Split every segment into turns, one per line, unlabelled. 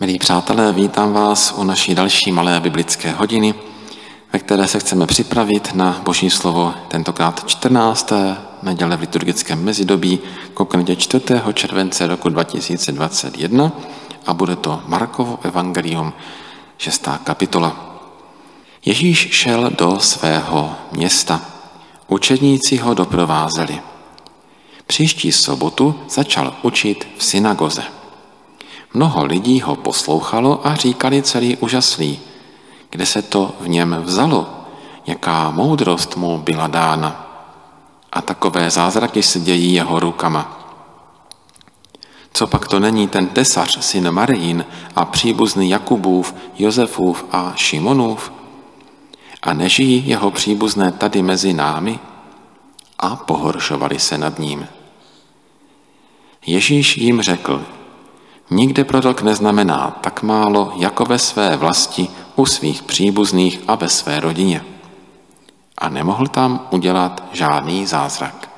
Milí přátelé, vítám vás u naší další malé biblické hodiny, ve které se chceme připravit na Boží slovo tentokrát 14. neděle v liturgickém mezidobí, konkrétně 4. července roku 2021 a bude to Markovo evangelium, 6. kapitola. Ježíš šel do svého města. Učedníci ho doprovázeli. Příští sobotu začal učit v synagoze. Mnoho lidí ho poslouchalo a říkali celý úžaslý, kde se to v něm vzalo, jaká moudrost mu byla dána. A takové zázraky se dějí jeho rukama. Co pak to není ten tesař, syn Marijin a příbuzný Jakubův, Josefův a Šimonův? A nežijí jeho příbuzné tady mezi námi? A pohoršovali se nad ním. Ježíš jim řekl, Nikde prorok neznamená tak málo jako ve své vlasti u svých příbuzných a ve své rodině. A nemohl tam udělat žádný zázrak.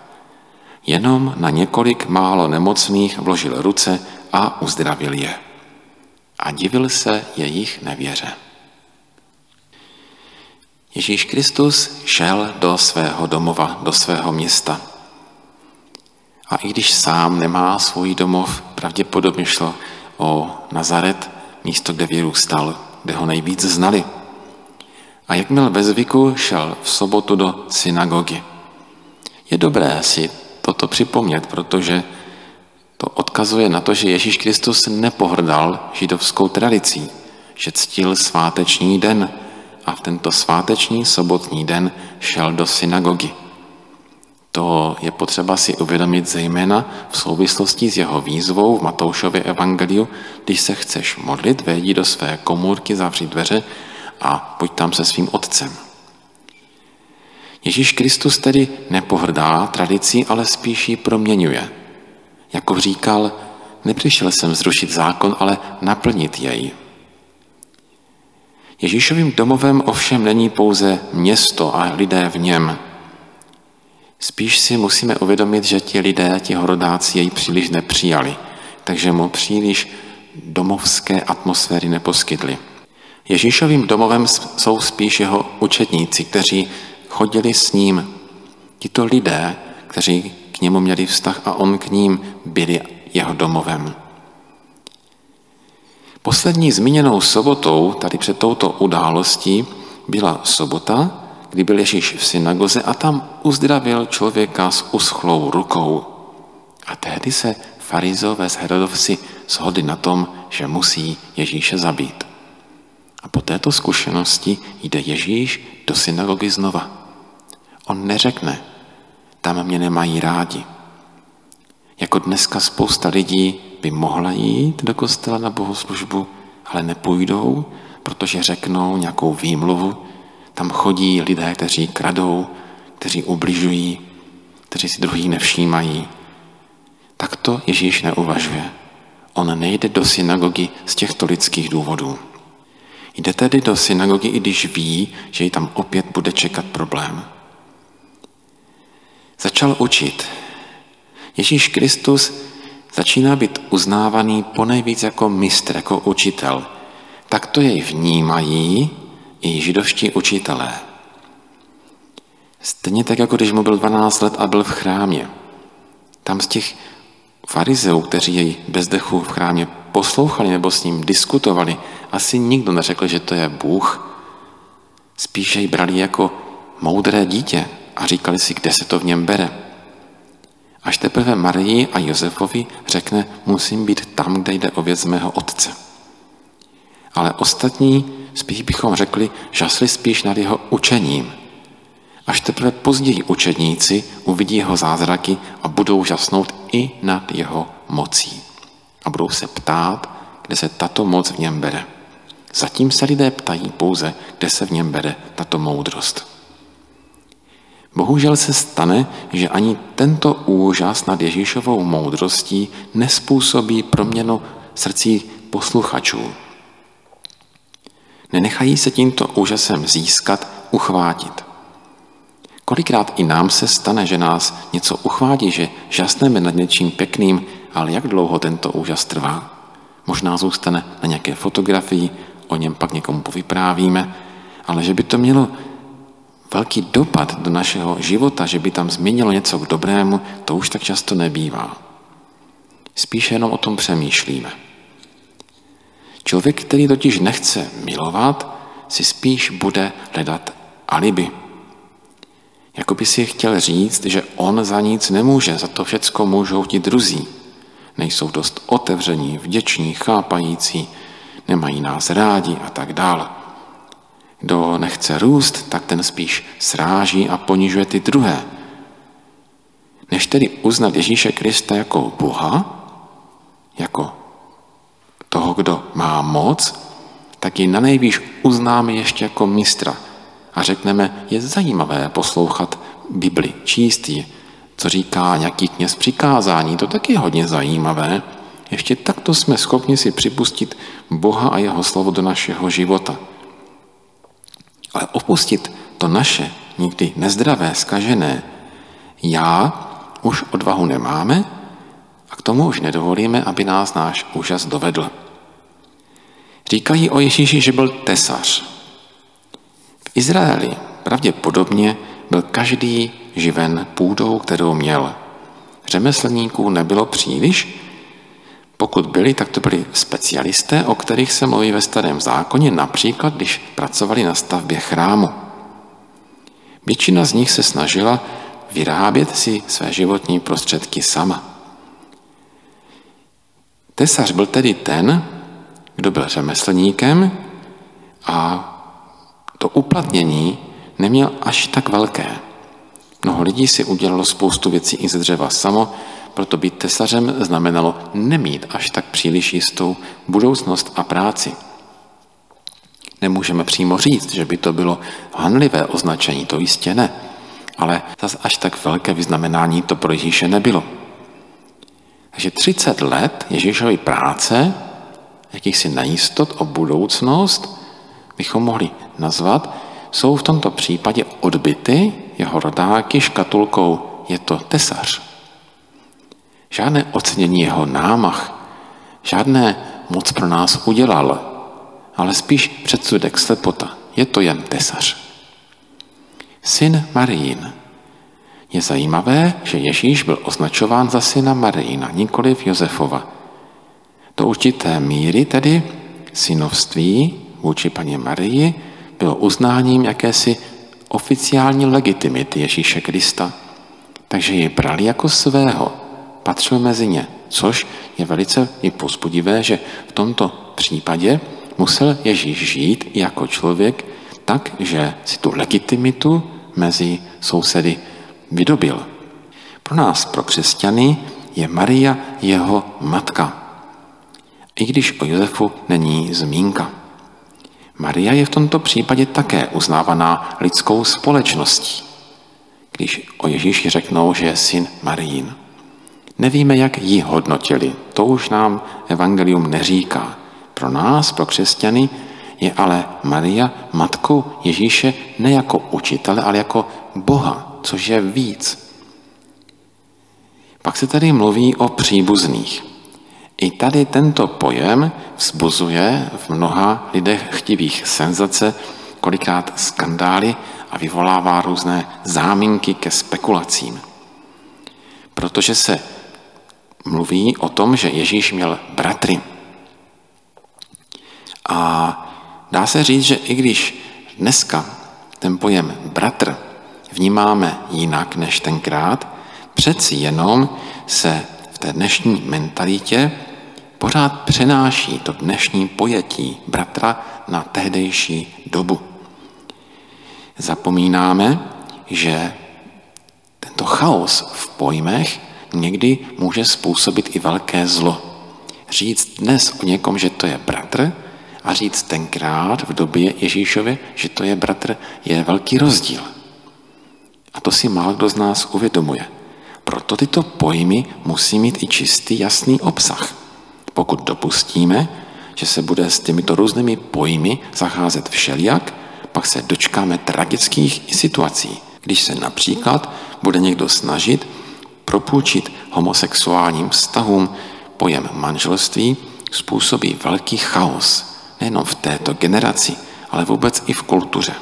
Jenom na několik málo nemocných vložil ruce a uzdravil je. A divil se jejich nevěře. Ježíš Kristus šel do svého domova, do svého města. A i když sám nemá svůj domov, pravděpodobně šlo o Nazaret, místo, kde vyrůstal, kde ho nejvíc znali. A jak měl ve zvyku, šel v sobotu do synagogy. Je dobré si toto připomnět, protože to odkazuje na to, že Ježíš Kristus nepohrdal židovskou tradicí, že ctil sváteční den a v tento sváteční sobotní den šel do synagogy. To je potřeba si uvědomit zejména v souvislosti s jeho výzvou v Matoušově evangeliu, když se chceš modlit, vejdi do své komůrky, zavři dveře a pojď tam se svým otcem. Ježíš Kristus tedy nepohrdá tradicí, ale spíš ji proměňuje. Jako říkal, nepřišel jsem zrušit zákon, ale naplnit jej. Ježíšovým domovem ovšem není pouze město a lidé v něm, Spíš si musíme uvědomit, že ti lidé, ti horodáci jej příliš nepřijali, takže mu příliš domovské atmosféry neposkytli. Ježíšovým domovem jsou spíš jeho učetníci, kteří chodili s ním. Tito lidé, kteří k němu měli vztah a on k ním byli jeho domovem. Poslední zmíněnou sobotou, tady před touto událostí, byla sobota, kdy byl Ježíš v synagoze a tam uzdravil člověka s uschlou rukou. A tehdy se farizové z Herodovci shodli na tom, že musí Ježíše zabít. A po této zkušenosti jde Ježíš do synagogy znova. On neřekne, tam mě nemají rádi. Jako dneska spousta lidí by mohla jít do kostela na bohoslužbu, ale nepůjdou, protože řeknou nějakou výmluvu, tam chodí lidé, kteří kradou, kteří ubližují, kteří si druhý nevšímají. Tak to Ježíš neuvažuje. On nejde do synagogy z těchto lidských důvodů. Jde tedy do synagogy, i když ví, že ji tam opět bude čekat problém. Začal učit. Ježíš Kristus začíná být uznávaný ponejvíc jako mistr, jako učitel. Tak to jej vnímají i židovští učitelé. Stejně tak, jako když mu byl 12 let a byl v chrámě. Tam z těch farizeů, kteří jej bez dechu v chrámě poslouchali nebo s ním diskutovali, asi nikdo neřekl, že to je Bůh. Spíše ji brali jako moudré dítě a říkali si, kde se to v něm bere. Až teprve Marii a Josefovi řekne, musím být tam, kde jde o věc mého otce. Ale ostatní spíš bychom řekli, žasli spíš nad jeho učením. Až teprve později učedníci uvidí jeho zázraky a budou žasnout i nad jeho mocí. A budou se ptát, kde se tato moc v něm bere. Zatím se lidé ptají pouze, kde se v něm bere tato moudrost. Bohužel se stane, že ani tento úžas nad Ježíšovou moudrostí nespůsobí proměnu srdcí posluchačů, Nenechají se tímto úžasem získat, uchvátit. Kolikrát i nám se stane, že nás něco uchvátí, že žasneme nad něčím pěkným, ale jak dlouho tento úžas trvá? Možná zůstane na nějaké fotografii, o něm pak někomu povyprávíme, ale že by to mělo velký dopad do našeho života, že by tam změnilo něco k dobrému, to už tak často nebývá. Spíše jenom o tom přemýšlíme. Člověk, který totiž nechce milovat, si spíš bude hledat alibi. Jako by si chtěl říct, že on za nic nemůže, za to všecko můžou ti druzí. Nejsou dost otevření, vděční, chápající, nemají nás rádi a tak dále. Kdo nechce růst, tak ten spíš sráží a ponižuje ty druhé. Než tedy uznat Ježíše Krista jako Boha, jako toho, kdo má moc, tak ji na nejvýš uznáme ještě jako mistra a řekneme, je zajímavé poslouchat Bibli, číst ji, co říká nějaký kněz přikázání, to taky je hodně zajímavé. Ještě takto jsme schopni si připustit Boha a jeho slovo do našeho života. Ale opustit to naše, nikdy nezdravé, skažené, já už odvahu nemáme a k tomu už nedovolíme, aby nás náš úžas dovedl. Říkají o Ježíši, že byl tesař. V Izraeli pravděpodobně byl každý živen půdou, kterou měl. Řemeslníků nebylo příliš, pokud byli, tak to byli specialisté, o kterých se mluví ve starém zákoně, například když pracovali na stavbě chrámu. Většina z nich se snažila vyrábět si své životní prostředky sama. Tesař byl tedy ten, kdo byl řemeslníkem a to uplatnění neměl až tak velké. Mnoho lidí si udělalo spoustu věcí i ze dřeva samo, proto být tesařem znamenalo nemít až tak příliš jistou budoucnost a práci. Nemůžeme přímo říct, že by to bylo hanlivé označení, to jistě ne, ale zase až tak velké vyznamenání to pro Ježíše nebylo. Takže 30 let Ježíšovy práce, jakýchsi nejistot o budoucnost, bychom mohli nazvat, jsou v tomto případě odbyty jeho rodáky škatulkou je to tesař. Žádné ocenění jeho námach, žádné moc pro nás udělal, ale spíš předsudek slepota. Je to jen tesař. Syn Marín. Je zajímavé, že Ježíš byl označován za syna Marína, nikoliv Josefova. Do určité míry tedy synovství vůči paní Marii bylo uznáním jakési oficiální legitimity Ježíše Krista. Takže ji brali jako svého, patřil mezi ně, což je velice i pozbudivé, že v tomto případě musel Ježíš žít jako člověk tak, že si tu legitimitu mezi sousedy vydobil. Pro nás, pro křesťany, je Maria jeho matka. I když o Josefu není zmínka. Maria je v tomto případě také uznávaná lidskou společností. Když o Ježíši řeknou, že je syn Marín. Nevíme, jak ji hodnotili. To už nám evangelium neříká. Pro nás, pro křesťany, je ale Maria matkou Ježíše ne jako učitele, ale jako Boha, což je víc. Pak se tady mluví o příbuzných. I tady tento pojem vzbuzuje v mnoha lidech chtivých senzace, kolikrát skandály a vyvolává různé záminky ke spekulacím. Protože se mluví o tom, že Ježíš měl bratry. A dá se říct, že i když dneska ten pojem bratr vnímáme jinak než tenkrát, přeci jenom se v té dnešní mentalitě pořád přenáší to dnešní pojetí bratra na tehdejší dobu. Zapomínáme, že tento chaos v pojmech někdy může způsobit i velké zlo. Říct dnes o někom, že to je bratr, a říct tenkrát v době Ježíšově, že to je bratr, je velký rozdíl. A to si málo kdo z nás uvědomuje. Proto tyto pojmy musí mít i čistý, jasný obsah. Pokud dopustíme, že se bude s těmito různými pojmy zacházet všelijak, pak se dočkáme tragických situací, když se například bude někdo snažit propůjčit homosexuálním vztahům pojem manželství, způsobí velký chaos nejenom v této generaci, ale vůbec i v kultuře.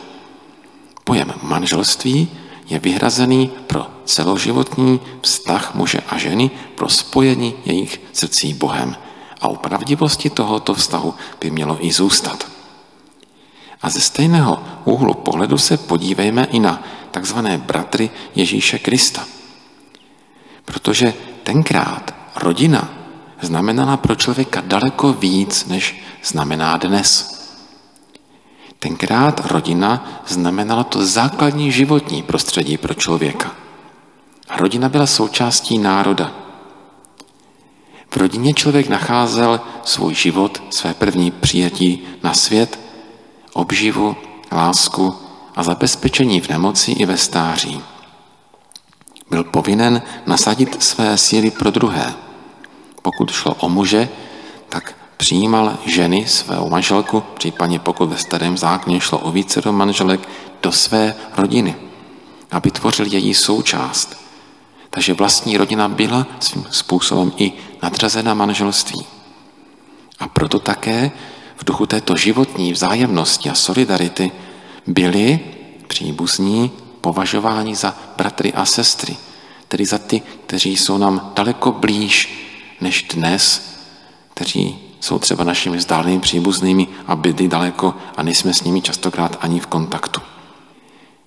Pojem manželství je vyhrazený pro celoživotní vztah muže a ženy pro spojení jejich srdcí Bohem. A u pravdivosti tohoto vztahu by mělo i zůstat. A ze stejného úhlu pohledu se podívejme i na takzvané bratry Ježíše Krista. Protože tenkrát rodina znamenala pro člověka daleko víc, než znamená dnes. Tenkrát rodina znamenala to základní životní prostředí pro člověka. A rodina byla součástí národa. V rodině člověk nacházel svůj život, své první přijetí na svět, obživu, lásku a zabezpečení v nemoci i ve stáří. Byl povinen nasadit své síly pro druhé. Pokud šlo o muže, tak přijímal ženy, svou manželku, případně pokud ve starém zákoně šlo o více do manželek, do své rodiny, aby tvořil její součást. Takže vlastní rodina byla svým způsobem i nadřazena manželství. A proto také v duchu této životní vzájemnosti a solidarity byli příbuzní považováni za bratry a sestry, tedy za ty, kteří jsou nám daleko blíž než dnes, kteří jsou třeba našimi vzdálenými příbuznými a bydlí daleko a nejsme s nimi častokrát ani v kontaktu.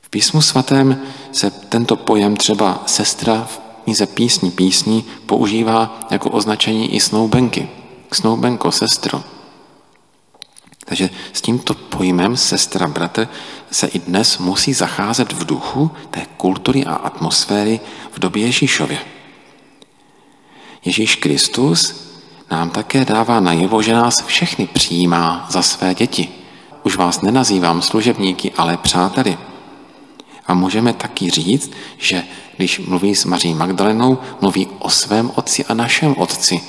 V písmu svatém se tento pojem třeba sestra v knize písní písní používá jako označení i snoubenky. Snoubenko, sestro. Takže s tímto pojmem sestra, bratr se i dnes musí zacházet v duchu té kultury a atmosféry v době Ježíšově. Ježíš Kristus nám také dává najevo, že nás všechny přijímá za své děti. Už vás nenazývám služebníky, ale přáteli. A můžeme taky říct, že když mluví s Maří Magdalenou, mluví o svém otci a našem otci.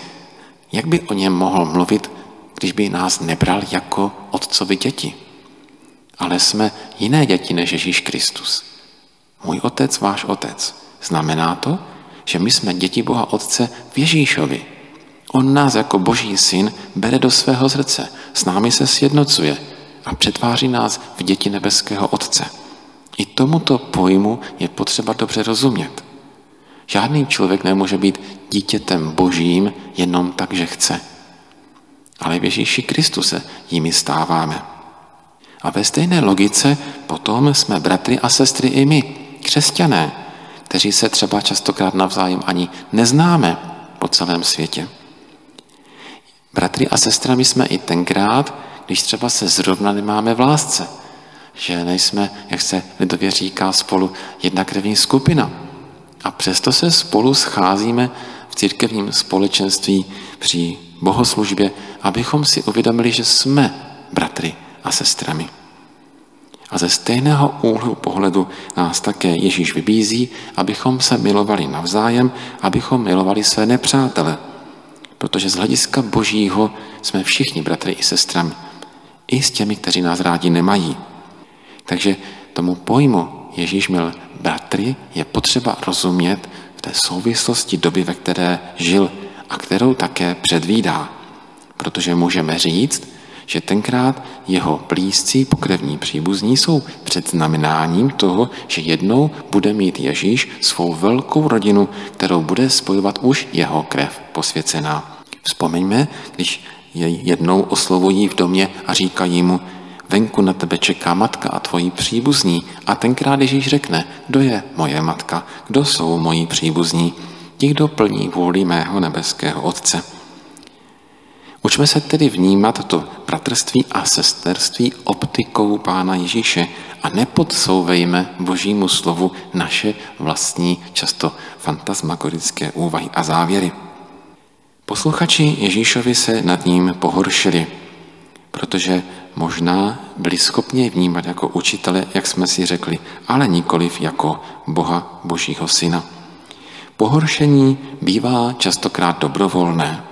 Jak by o něm mohl mluvit, když by nás nebral jako otcovi děti? Ale jsme jiné děti než Ježíš Kristus. Můj otec, váš otec. Znamená to, že my jsme děti Boha Otce v Ježíšovi. On nás jako boží syn bere do svého srdce, s námi se sjednocuje a přetváří nás v děti nebeského Otce. I tomuto pojmu je potřeba dobře rozumět. Žádný člověk nemůže být dítětem božím jenom tak, že chce. Ale v Ježíši Kristu se jimi stáváme. A ve stejné logice potom jsme bratry a sestry i my, křesťané, kteří se třeba častokrát navzájem ani neznáme po celém světě. Bratry a sestrami jsme i tenkrát, když třeba se zrovna nemáme v lásce, že nejsme, jak se lidově říká, spolu jedna krevní skupina. A přesto se spolu scházíme v církevním společenství při bohoslužbě, abychom si uvědomili, že jsme bratry a sestrami. A ze stejného úhlu pohledu nás také Ježíš vybízí, abychom se milovali navzájem, abychom milovali své nepřátele, protože z hlediska božího jsme všichni bratry i sestrami. I s těmi, kteří nás rádi nemají. Takže tomu pojmu Ježíš měl bratry je potřeba rozumět v té souvislosti doby, ve které žil a kterou také předvídá. Protože můžeme říct, že tenkrát jeho blízcí pokrevní příbuzní jsou předznamenáním toho, že jednou bude mít Ježíš svou velkou rodinu, kterou bude spojovat už jeho krev posvěcená. Vzpomeňme, když jej jednou oslovují v domě a říkají mu, venku na tebe čeká matka a tvoji příbuzní. A tenkrát Ježíš řekne, kdo je moje matka, kdo jsou moji příbuzní, ti, kdo plní vůli mého nebeského Otce. Učme se tedy vnímat to bratrství a sesterství optikou Pána Ježíše a nepodsouvejme Božímu slovu naše vlastní, často fantasmagorické úvahy a závěry. Posluchači Ježíšovi se nad ním pohoršili, protože možná byli schopni vnímat jako učitele, jak jsme si řekli, ale nikoliv jako Boha Božího Syna. Pohoršení bývá častokrát dobrovolné.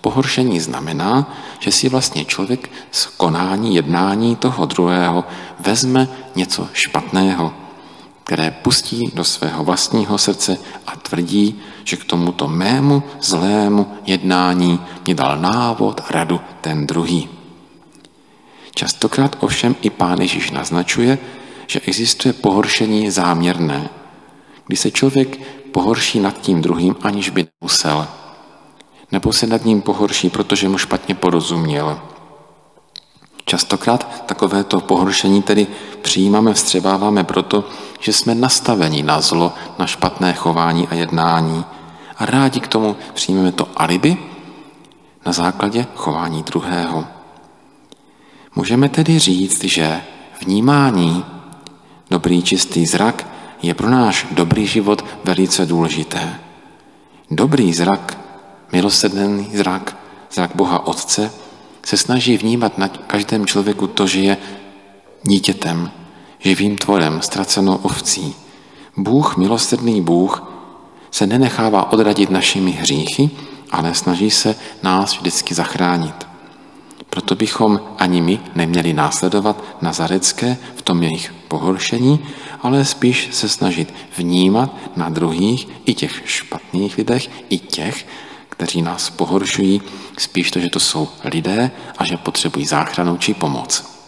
Pohoršení znamená, že si vlastně člověk z konání, jednání toho druhého vezme něco špatného, které pustí do svého vlastního srdce a tvrdí, že k tomuto mému zlému jednání mě dal návod, radu ten druhý. Častokrát ovšem i Pán Ježíš naznačuje, že existuje pohoršení záměrné, kdy se člověk pohorší nad tím druhým, aniž by musel. Nebo se nad ním pohorší, protože mu špatně porozuměl. Častokrát takovéto pohoršení tedy přijímáme, vstřebáváme proto, že jsme nastaveni na zlo, na špatné chování a jednání a rádi k tomu přijmeme to alibi na základě chování druhého. Můžeme tedy říct, že vnímání, dobrý čistý zrak je pro náš dobrý život velice důležité. Dobrý zrak, milosrdný zrak, zrak Boha Otce, se snaží vnímat na každém člověku to, že je dítětem, živým tvorem, ztracenou ovcí. Bůh, milosrdný Bůh, se nenechává odradit našimi hříchy, ale snaží se nás vždycky zachránit. Proto bychom ani my neměli následovat nazarecké v tom jejich pohoršení, ale spíš se snažit vnímat na druhých i těch špatných lidech, i těch, kteří nás pohoršují, spíš to, že to jsou lidé a že potřebují záchranu či pomoc.